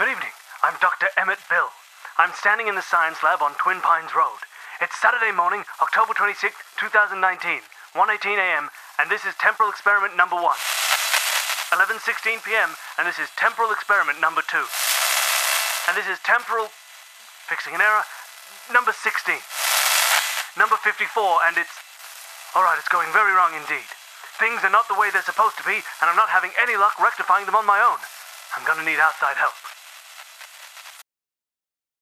Good evening. I'm Dr. Emmett Bill. I'm standing in the science lab on Twin Pines Road. It's Saturday morning, October 26, 2019, 1:18 a.m., and this is temporal experiment number 1. 11:16 p.m., and this is temporal experiment number 2. And this is temporal fixing an error number 16. Number 54, and it's all right, it's going very wrong indeed. Things are not the way they're supposed to be, and I'm not having any luck rectifying them on my own. I'm gonna need outside help.